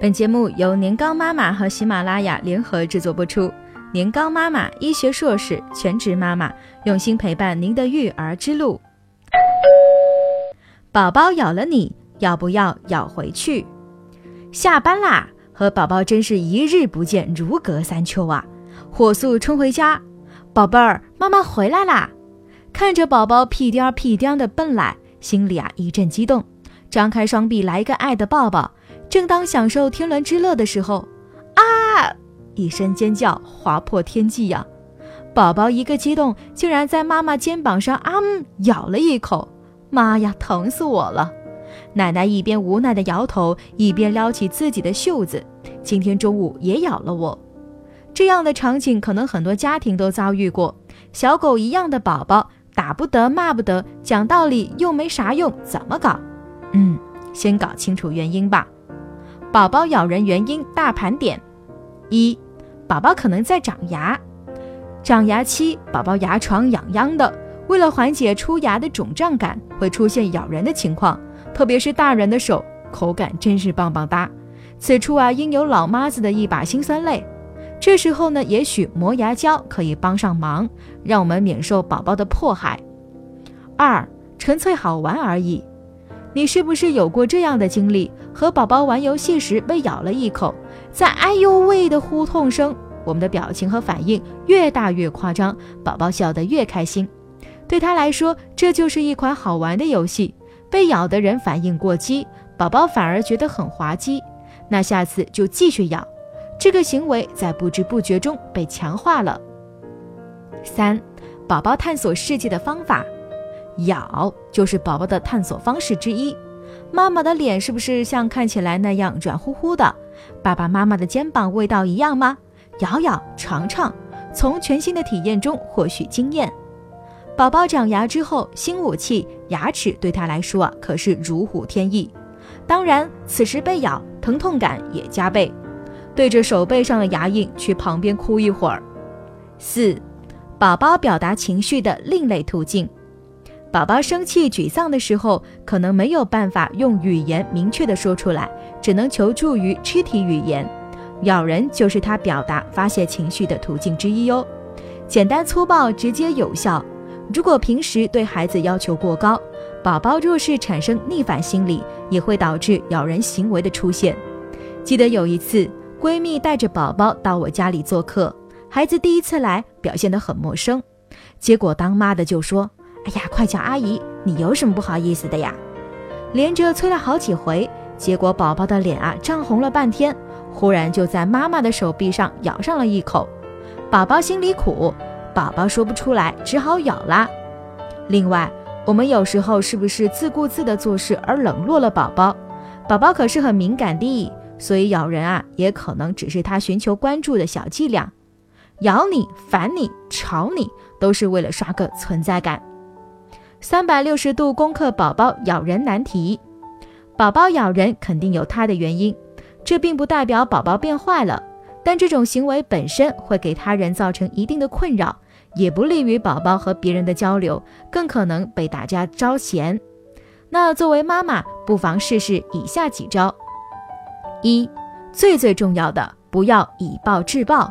本节目由年糕妈妈和喜马拉雅联合制作播出。年糕妈妈，医学硕士，全职妈妈，用心陪伴您的育儿之路。宝宝咬了你，要不要咬回去？下班啦，和宝宝真是一日不见如隔三秋啊！火速冲回家，宝贝儿，妈妈回来啦！看着宝宝屁颠屁颠的奔来，心里啊一阵激动，张开双臂来一个爱的抱抱。正当享受天伦之乐的时候，啊！一声尖叫划破天际呀！宝宝一个激动，竟然在妈妈肩膀上啊咬了一口。妈呀，疼死我了！奶奶一边无奈的摇头，一边撩起自己的袖子。今天中午也咬了我。这样的场景可能很多家庭都遭遇过。小狗一样的宝宝，打不得，骂不得，讲道理又没啥用，怎么搞？嗯，先搞清楚原因吧。宝宝咬人原因大盘点：一，宝宝可能在长牙，长牙期宝宝牙床痒痒的，为了缓解出牙的肿胀感，会出现咬人的情况。特别是大人的手，口感真是棒棒哒。此处啊，应有老妈子的一把辛酸泪。这时候呢，也许磨牙胶可以帮上忙，让我们免受宝宝的迫害。二，纯粹好玩而已。你是不是有过这样的经历？和宝宝玩游戏时被咬了一口，在“哎呦喂”的呼痛声，我们的表情和反应越大越夸张，宝宝笑得越开心。对他来说，这就是一款好玩的游戏。被咬的人反应过激，宝宝反而觉得很滑稽，那下次就继续咬。这个行为在不知不觉中被强化了。三，宝宝探索世界的方法。咬就是宝宝的探索方式之一。妈妈的脸是不是像看起来那样软乎乎的？爸爸妈妈的肩膀味道一样吗？咬咬尝尝，从全新的体验中获取经验。宝宝长牙之后，新武器牙齿对他来说啊，可是如虎添翼。当然，此时被咬，疼痛感也加倍。对着手背上的牙印，去旁边哭一会儿。四，宝宝表达情绪的另类途径。宝宝生气、沮丧的时候，可能没有办法用语言明确的说出来，只能求助于肢体语言。咬人就是他表达、发泄情绪的途径之一哟。简单粗暴、直接有效。如果平时对孩子要求过高，宝宝若是产生逆反心理，也会导致咬人行为的出现。记得有一次，闺蜜带着宝宝到我家里做客，孩子第一次来，表现得很陌生，结果当妈的就说。哎呀，快叫阿姨！你有什么不好意思的呀？连着催了好几回，结果宝宝的脸啊涨红了半天，忽然就在妈妈的手臂上咬上了一口。宝宝心里苦，宝宝说不出来，只好咬啦。另外，我们有时候是不是自顾自的做事而冷落了宝宝？宝宝可是很敏感的，所以咬人啊，也可能只是他寻求关注的小伎俩。咬你、烦你、吵你，都是为了刷个存在感。三百六十度攻克宝宝咬人难题。宝宝咬人肯定有他的原因，这并不代表宝宝变坏了，但这种行为本身会给他人造成一定的困扰，也不利于宝宝和别人的交流，更可能被大家招嫌。那作为妈妈，不妨试试以下几招：一，最最重要的，不要以暴制暴。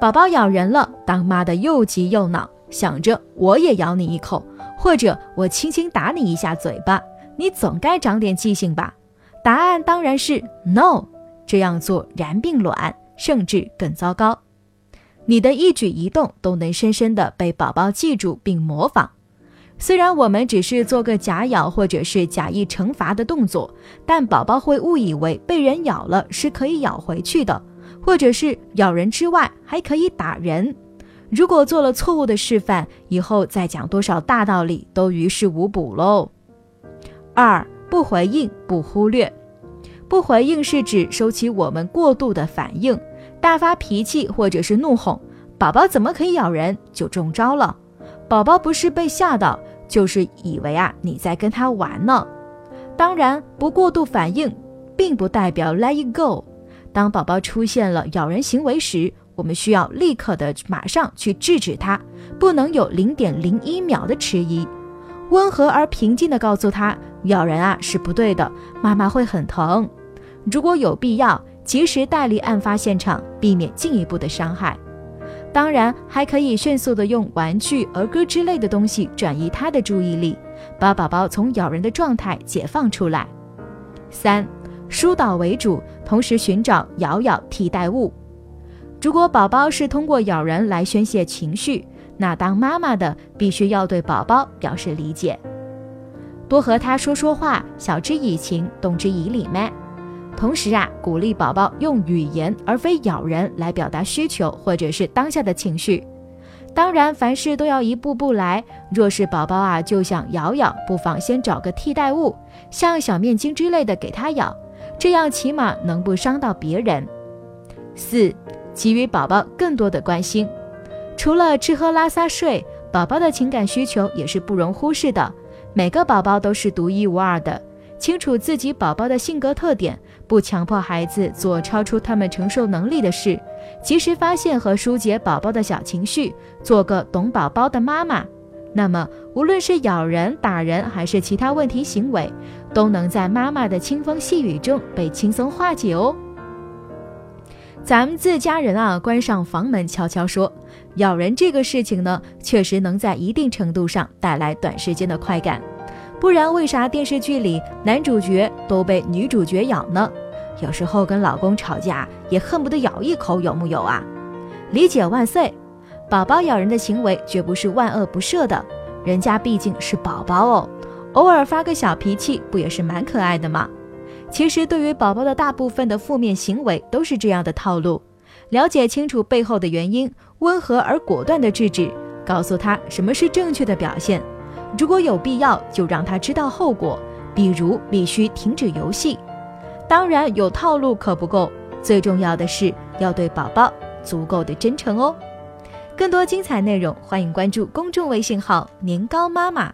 宝宝咬人了，当妈的又急又恼，想着我也咬你一口。或者我轻轻打你一下嘴巴，你总该长点记性吧？答案当然是 no，这样做然并卵，甚至更糟糕。你的一举一动都能深深的被宝宝记住并模仿。虽然我们只是做个假咬或者是假意惩罚的动作，但宝宝会误以为被人咬了是可以咬回去的，或者是咬人之外还可以打人。如果做了错误的示范，以后再讲多少大道理都于事无补喽。二不回应不忽略，不回应是指收起我们过度的反应，大发脾气或者是怒吼，宝宝怎么可以咬人就中招了。宝宝不是被吓到，就是以为啊你在跟他玩呢。当然，不过度反应，并不代表 let it go。当宝宝出现了咬人行为时，我们需要立刻的马上去制止他，不能有零点零一秒的迟疑，温和而平静的告诉他，咬人啊是不对的，妈妈会很疼。如果有必要，及时带离案发现场，避免进一步的伤害。当然，还可以迅速的用玩具、儿歌之类的东西转移他的注意力，把宝宝从咬人的状态解放出来。三，疏导为主，同时寻找咬咬替代物。如果宝宝是通过咬人来宣泄情绪，那当妈妈的必须要对宝宝表示理解，多和他说说话，晓之以情，动之以理嘛。同时啊，鼓励宝宝用语言而非咬人来表达需求或者是当下的情绪。当然，凡事都要一步步来。若是宝宝啊就想咬咬，不妨先找个替代物，像小面筋之类的给他咬，这样起码能不伤到别人。四，给予宝宝更多的关心。除了吃喝拉撒睡，宝宝的情感需求也是不容忽视的。每个宝宝都是独一无二的。清楚自己宝宝的性格特点，不强迫孩子做超出他们承受能力的事，及时发现和疏解宝宝的小情绪，做个懂宝宝的妈妈。那么，无论是咬人、打人，还是其他问题行为，都能在妈妈的清风细雨中被轻松化解哦。咱们自家人啊，关上房门悄悄说，咬人这个事情呢，确实能在一定程度上带来短时间的快感。不然，为啥电视剧里男主角都被女主角咬呢？有时候跟老公吵架也恨不得咬一口，有木有啊？理解万岁！宝宝咬人的行为绝不是万恶不赦的，人家毕竟是宝宝哦，偶尔发个小脾气不也是蛮可爱的吗？其实，对于宝宝的大部分的负面行为都是这样的套路，了解清楚背后的原因，温和而果断的制止，告诉他什么是正确的表现。如果有必要，就让他知道后果，比如必须停止游戏。当然，有套路可不够，最重要的是要对宝宝足够的真诚哦。更多精彩内容，欢迎关注公众微信号“年糕妈妈”。